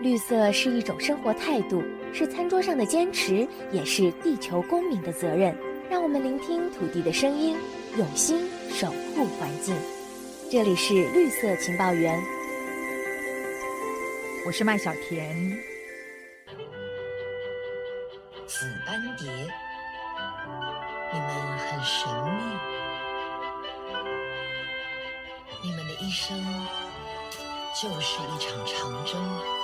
绿色是一种生活态度，是餐桌上的坚持，也是地球公民的责任。让我们聆听土地的声音，用心守护环境。这里是绿色情报员，我是麦小甜。紫斑蝶，你们很神秘，你们的一生就是一场长征。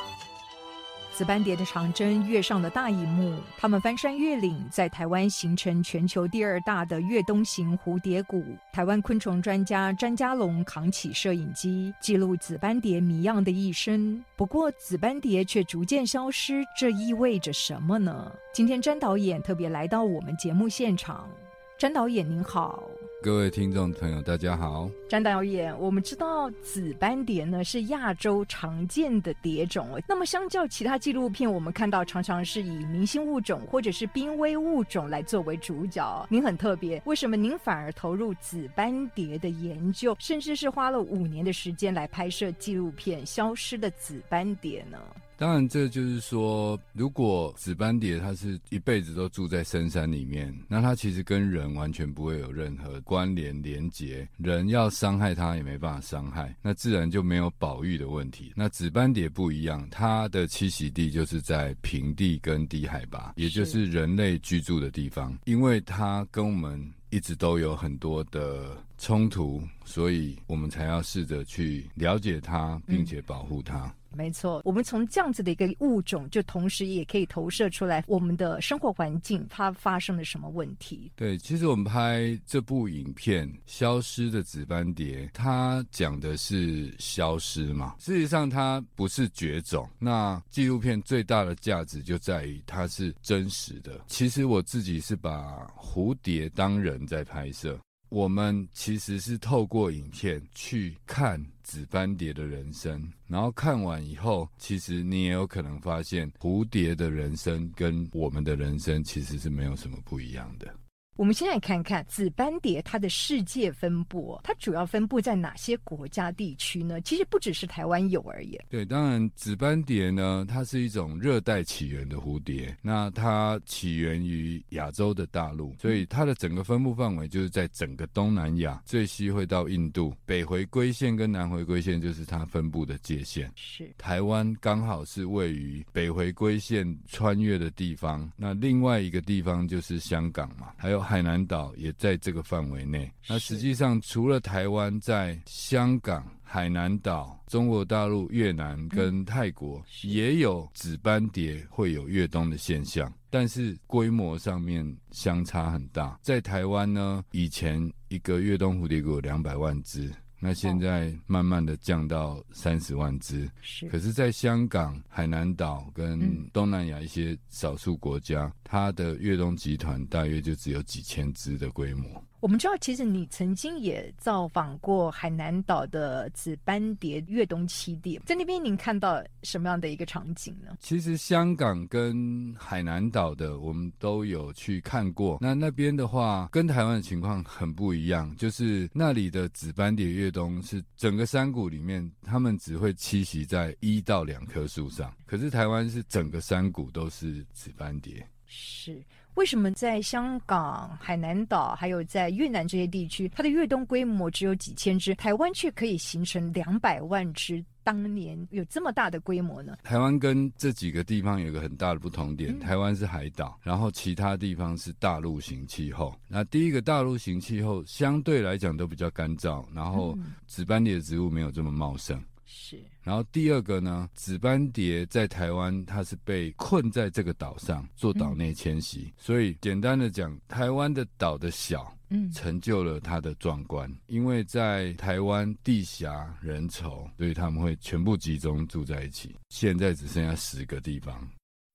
紫斑蝶的长征跃上了大荧幕，他们翻山越岭，在台湾形成全球第二大的越冬型蝴蝶谷。台湾昆虫专家詹家龙扛起摄影机，记录紫斑蝶谜样的一生。不过，紫斑蝶却逐渐消失，这意味着什么呢？今天詹导演特别来到我们节目现场。詹导演您好，各位听众朋友大家好。詹导演，我们知道紫斑蝶呢是亚洲常见的蝶种，那么相较其他纪录片，我们看到常常是以明星物种或者是濒危物种来作为主角。您很特别，为什么您反而投入紫斑蝶的研究，甚至是花了五年的时间来拍摄纪录片《消失的紫斑蝶》呢？当然，这就是说，如果紫斑蝶它是一辈子都住在深山里面，那它其实跟人完全不会有任何关联连结，人要伤害它也没办法伤害，那自然就没有保育的问题。那紫斑蝶不一样，它的栖息地就是在平地跟低海拔，也就是人类居住的地方，因为它跟我们一直都有很多的冲突，所以我们才要试着去了解它，并且保护它。没错，我们从这样子的一个物种，就同时也可以投射出来我们的生活环境它发生了什么问题。对，其实我们拍这部影片《消失的紫斑蝶》，它讲的是消失嘛。事实上，它不是绝种。那纪录片最大的价值就在于它是真实的。其实我自己是把蝴蝶当人在拍摄。我们其实是透过影片去看紫斑蝶的人生，然后看完以后，其实你也有可能发现蝴蝶的人生跟我们的人生其实是没有什么不一样的。我们现在看看紫斑蝶它的世界分布，它主要分布在哪些国家地区呢？其实不只是台湾有而已。对，当然紫斑蝶呢，它是一种热带起源的蝴蝶，那它起源于亚洲的大陆，所以它的整个分布范围就是在整个东南亚，最西会到印度，北回归线跟南回归线就是它分布的界限。是台湾刚好是位于北回归线穿越的地方，那另外一个地方就是香港嘛，还有。海南岛也在这个范围内。那实际上，除了台湾，在香港、海南岛、中国大陆、越南跟泰国，也有紫斑蝶会有越冬的现象，但是规模上面相差很大。在台湾呢，以前一个越冬蝴蝶谷有两百万只。那现在慢慢的降到三十万只，是。可是，在香港、海南岛跟东南亚一些少数国家，它的越冬集团大约就只有几千只的规模。我们知道，其实你曾经也造访过海南岛的紫斑蝶越冬栖地，在那边您看到什么样的一个场景呢？其实香港跟海南岛的我们都有去看过，那那边的话跟台湾的情况很不一样，就是那里的紫斑蝶越冬是整个山谷里面，它们只会栖息在一到两棵树上，可是台湾是整个山谷都是紫斑蝶。是为什么在香港、海南岛，还有在越南这些地区，它的越冬规模只有几千只，台湾却可以形成两百万只？当年有这么大的规模呢？台湾跟这几个地方有一个很大的不同点，台湾是海岛，然后其他地方是大陆型气候。那第一个大陆型气候相对来讲都比较干燥，然后紫斑蝶的植物没有这么茂盛。是，然后第二个呢，紫斑蝶在台湾它是被困在这个岛上做岛内迁徙，所以简单的讲，台湾的岛的小，嗯，成就了它的壮观。因为在台湾地狭人稠，所以他们会全部集中住在一起。现在只剩下十个地方。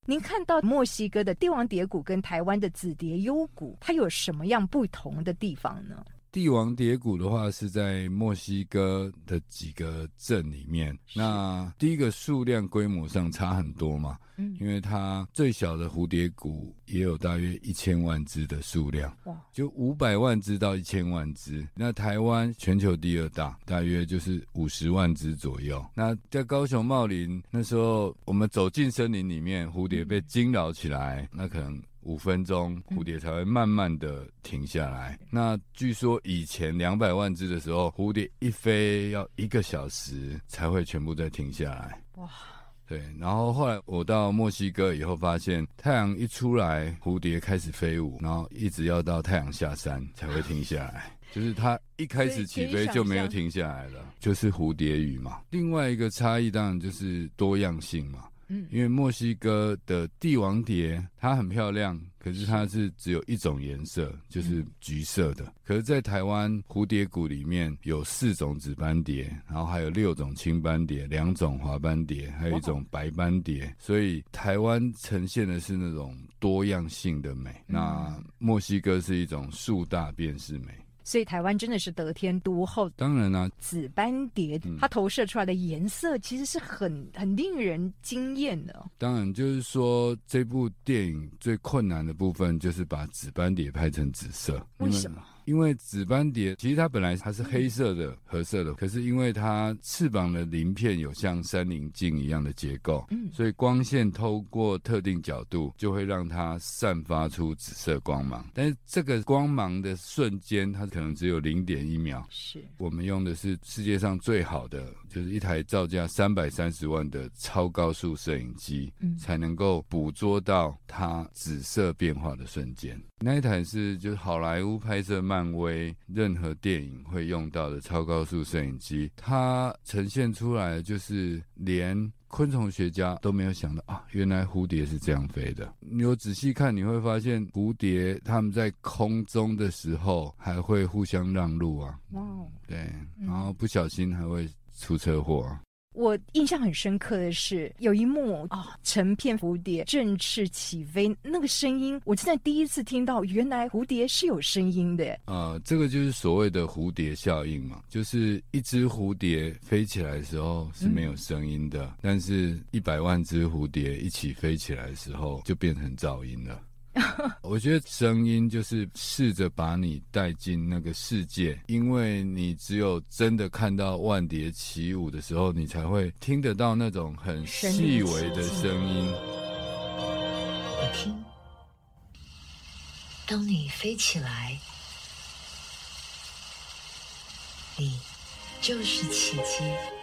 您看到墨西哥的帝王蝶谷跟台湾的紫蝶幽谷，它有什么样不同的地方呢？帝王蝶谷的话是在墨西哥的几个镇里面。那第一个数量规模上差很多嘛，嗯，因为它最小的蝴蝶谷也有大约一千万只的数量，哇，就五百万只到一千万只。那台湾全球第二大，大约就是五十万只左右。那在高雄茂林那时候，我们走进森林里面，蝴蝶被惊扰起来，那可能。五分钟，蝴蝶才会慢慢的停下来。那据说以前两百万只的时候，蝴蝶一飞要一个小时才会全部再停下来。哇，对。然后后来我到墨西哥以后，发现太阳一出来，蝴蝶开始飞舞，然后一直要到太阳下山才会停下来。就是它一开始起飞就没有停下来了，就是蝴蝶雨嘛。另外一个差异当然就是多样性嘛。嗯，因为墨西哥的帝王蝶它很漂亮，可是它是只有一种颜色，就是橘色的。可是，在台湾蝴蝶谷里面有四种紫斑蝶，然后还有六种青斑蝶，两种华斑蝶，还有一种白斑蝶。所以台湾呈现的是那种多样性的美，那墨西哥是一种树大便是美。所以台湾真的是得天独厚。当然啦，紫斑蝶它投射出来的颜色其实是很很令人惊艳的。当然，就是说这部电影最困难的部分就是把紫斑蝶拍成紫色。为什么？因为紫斑蝶其实它本来它是黑色的、褐色的，可是因为它翅膀的鳞片有像三棱镜一样的结构，嗯，所以光线透过特定角度就会让它散发出紫色光芒。但是这个光芒的瞬间，它可能只有零点一秒。是我们用的是世界上最好的，就是一台造价三百三十万的超高速摄影机，嗯，才能够捕捉到它紫色变化的瞬间。那一台是就是好莱坞拍摄漫威任何电影会用到的超高速摄影机，它呈现出来就是连昆虫学家都没有想到啊，原来蝴蝶是这样飞的。你有仔细看，你会发现蝴蝶它们在空中的时候还会互相让路啊，哇，对，然后不小心还会出车祸。我印象很深刻的是，有一幕啊，成片蝴蝶振翅起飞，那个声音，我现在第一次听到，原来蝴蝶是有声音的。呃，这个就是所谓的蝴蝶效应嘛，就是一只蝴蝶飞起来的时候是没有声音的，但是一百万只蝴蝶一起飞起来的时候，就变成噪音了。我觉得声音就是试着把你带进那个世界，因为你只有真的看到万蝶起舞的时候，你才会听得到那种很细微的声音。你听，当你飞起来，你就是奇迹。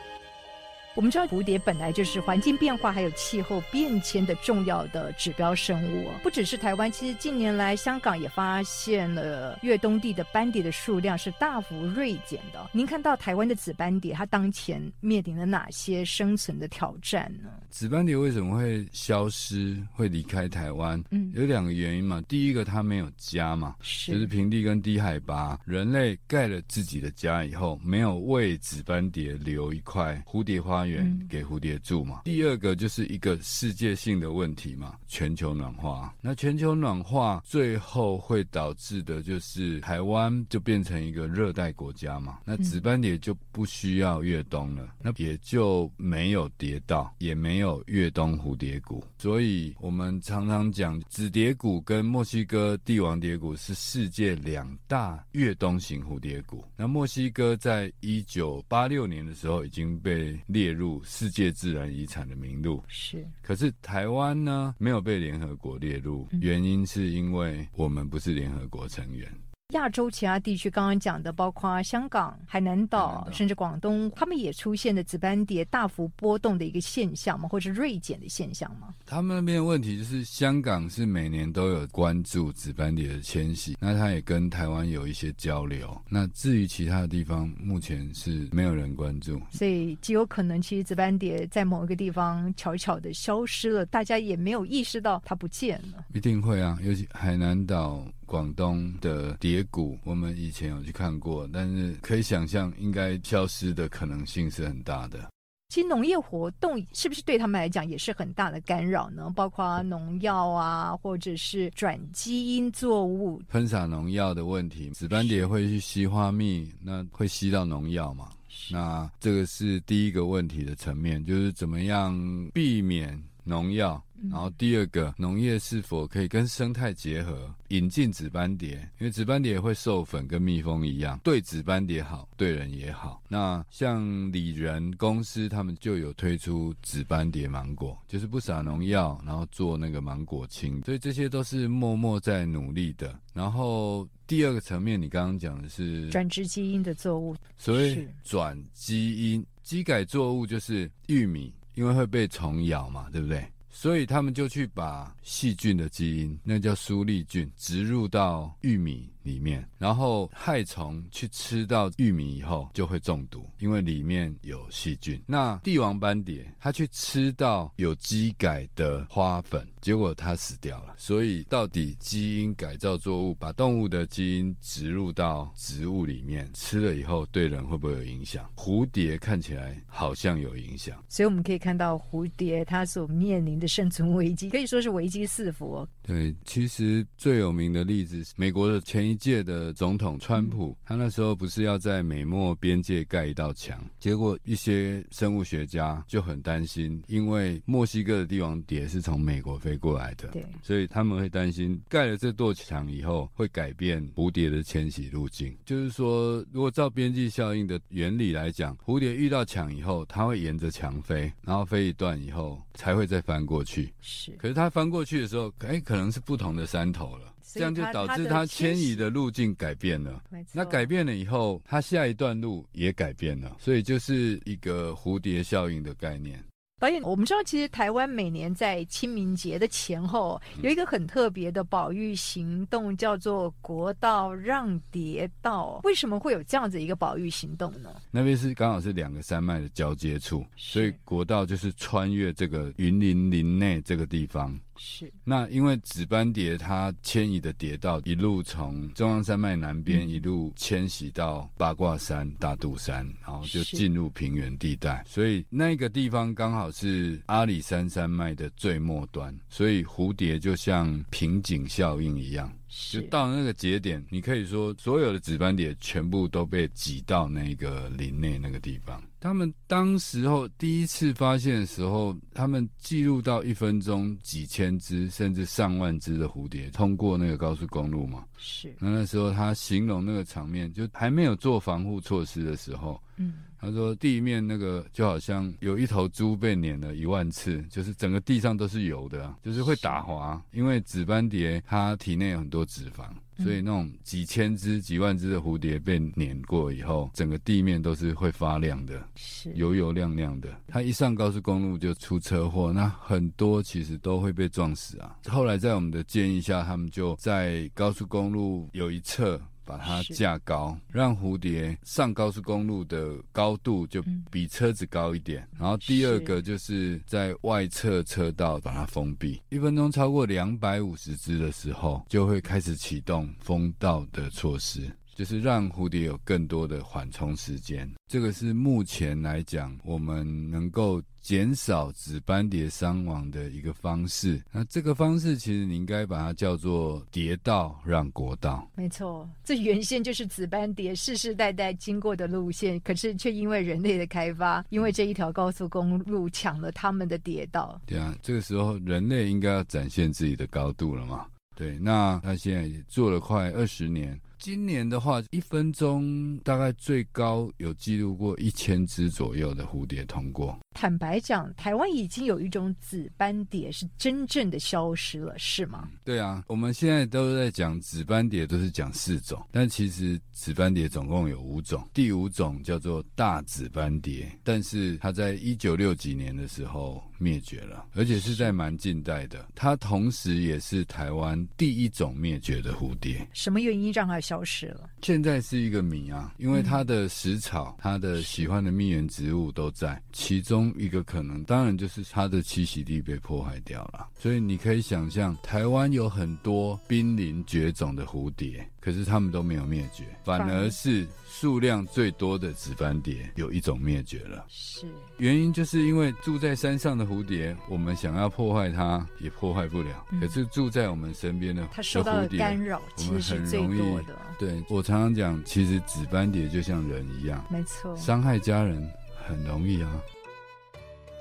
我们知道蝴蝶本来就是环境变化还有气候变迁的重要的指标生物，不只是台湾，其实近年来香港也发现了越冬地的斑蝶的数量是大幅锐减的。您看到台湾的紫斑蝶，它当前面临了哪些生存的挑战呢？紫斑蝶为什么会消失、会离开台湾？嗯，有两个原因嘛。第一个，它没有家嘛，就是平地跟低海拔，人类盖了自己的家以后，没有为紫斑蝶留一块蝴蝶花。园给蝴蝶住嘛？第二个就是一个世界性的问题嘛，全球暖化。那全球暖化最后会导致的就是台湾就变成一个热带国家嘛。那紫斑蝶就不需要越冬了，那也就没有蝶道，也没有越冬蝴蝶谷。所以我们常常讲紫蝶谷跟墨西哥帝王蝶谷是世界两大越冬型蝴蝶谷。那墨西哥在一九八六年的时候已经被列。入世界自然遗产的名录。是，可是台湾呢没有被联合国列入，原因是因为我们不是联合国成员。亚洲其他地区刚刚讲的，包括香港、海南岛，甚至广东，他们也出现了紫斑蝶大幅波动的一个现象吗？或者是锐减的现象吗？他们那边的问题就是，香港是每年都有关注紫斑蝶的迁徙，那它也跟台湾有一些交流。那至于其他的地方，目前是没有人关注，所以极有可能，其实紫斑蝶在某一个地方悄悄的消失了，大家也没有意识到它不见了。一定会啊，尤其海南岛。广东的蝶谷，我们以前有去看过，但是可以想象，应该消失的可能性是很大的。其实农业活动是不是对他们来讲也是很大的干扰呢？包括农药啊，或者是转基因作物喷洒农药的问题，紫斑蝶会去吸花蜜，那会吸到农药嘛？那这个是第一个问题的层面，就是怎么样避免农药。然后第二个，农业是否可以跟生态结合，引进紫斑蝶？因为紫斑蝶会授粉，跟蜜蜂一样，对紫斑蝶好，对人也好。那像李仁公司，他们就有推出紫斑蝶芒果，就是不撒农药，然后做那个芒果青。所以这些都是默默在努力的。然后第二个层面，你刚刚讲的是转殖基因的作物。所以转基因，基改作物就是玉米，因为会被虫咬嘛，对不对？所以他们就去把细菌的基因，那叫苏利菌，植入到玉米。里面，然后害虫去吃到玉米以后就会中毒，因为里面有细菌。那帝王斑蝶它去吃到有机改的花粉，结果它死掉了。所以到底基因改造作物把动物的基因植入到植物里面，吃了以后对人会不会有影响？蝴蝶看起来好像有影响，所以我们可以看到蝴蝶它所面临的生存危机可以说是危机四伏。对，其实最有名的例子，美国的前一届的总统川普，他那时候不是要在美墨边界盖一道墙，结果一些生物学家就很担心，因为墨西哥的帝王蝶是从美国飞过来的，对，所以他们会担心盖了这座墙以后会改变蝴蝶的迁徙路径。就是说，如果照边际效应的原理来讲，蝴蝶遇到墙以后，它会沿着墙飞，然后飞一段以后才会再翻过去。是，可是它翻过去的时候，哎。可能是不同的山头了，这样就导致它迁移的路径改变了。那改变了以后，它下一段路也改变了，所以就是一个蝴蝶效应的概念。导演，我们知道，其实台湾每年在清明节的前后，有一个很特别的保育行动，叫做“国道让蝶道”。为什么会有这样子一个保育行动呢？那边是刚好是两个山脉的交接处，所以国道就是穿越这个云林林内这个地方。是，那因为紫斑蝶它迁移的蝶道一路从中央山脉南边一路迁徙到八卦山、大肚山，然后就进入平原地带，所以那个地方刚好是阿里山山脉的最末端，所以蝴蝶就像瓶颈效应一样。就到那个节点，你可以说所有的紫斑蝶全部都被挤到那个林内那个地方。他们当时候第一次发现的时候，他们记录到一分钟几千只甚至上万只的蝴蝶通过那个高速公路嘛？是。那那时候他形容那个场面，就还没有做防护措施的时候。嗯。他说：“地面那个就好像有一头猪被碾了一万次，就是整个地上都是油的，就是会打滑。因为紫斑蝶它体内有很多脂肪，所以那种几千只、几万只的蝴蝶被碾过以后，整个地面都是会发亮的，是油油亮亮的。它一上高速公路就出车祸，那很多其实都会被撞死啊。后来在我们的建议下，他们就在高速公路有一侧。”把它架高，让蝴蝶上高速公路的高度就比车子高一点。然后第二个就是在外侧车道把它封闭，一分钟超过两百五十只的时候，就会开始启动封道的措施。就是让蝴蝶有更多的缓冲时间，这个是目前来讲我们能够减少紫斑蝶伤亡的一个方式。那这个方式其实你应该把它叫做“蝶道让国道”。没错，这原先就是紫斑蝶世世代代经过的路线，可是却因为人类的开发，因为这一条高速公路抢了他们的蝶道。对啊，这个时候人类应该要展现自己的高度了嘛？对，那他现在做了快二十年。今年的话，一分钟大概最高有记录过一千只左右的蝴蝶通过。坦白讲，台湾已经有一种紫斑蝶是真正的消失了，是吗？对啊，我们现在都在讲紫斑蝶，都是讲四种，但其实紫斑蝶总共有五种。第五种叫做大紫斑蝶，但是它在一九六几年的时候灭绝了，而且是在蛮近代的。它同时也是台湾第一种灭绝的蝴蝶。什么原因让它消？消失了。现在是一个谜啊，因为它的食草、它的喜欢的蜜源植物都在，其中一个可能当然就是它的栖息地被破坏掉了。所以你可以想象，台湾有很多濒临绝种的蝴蝶，可是它们都没有灭绝，反而是数量最多的紫斑蝶有一种灭绝了。是，原因就是因为住在山上的蝴蝶，我们想要破坏它也破坏不了，可是住在我们身边的它受到的干扰其实是最多的。对我常常讲，其实紫斑蝶就像人一样，没错，伤害家人很容易啊。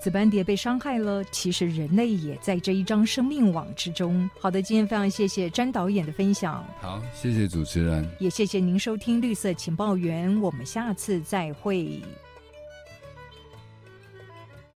紫斑蝶被伤害了，其实人类也在这一张生命网之中。好的，今天非常谢谢詹导演的分享。好，谢谢主持人，也谢谢您收听绿色情报员，我们下次再会。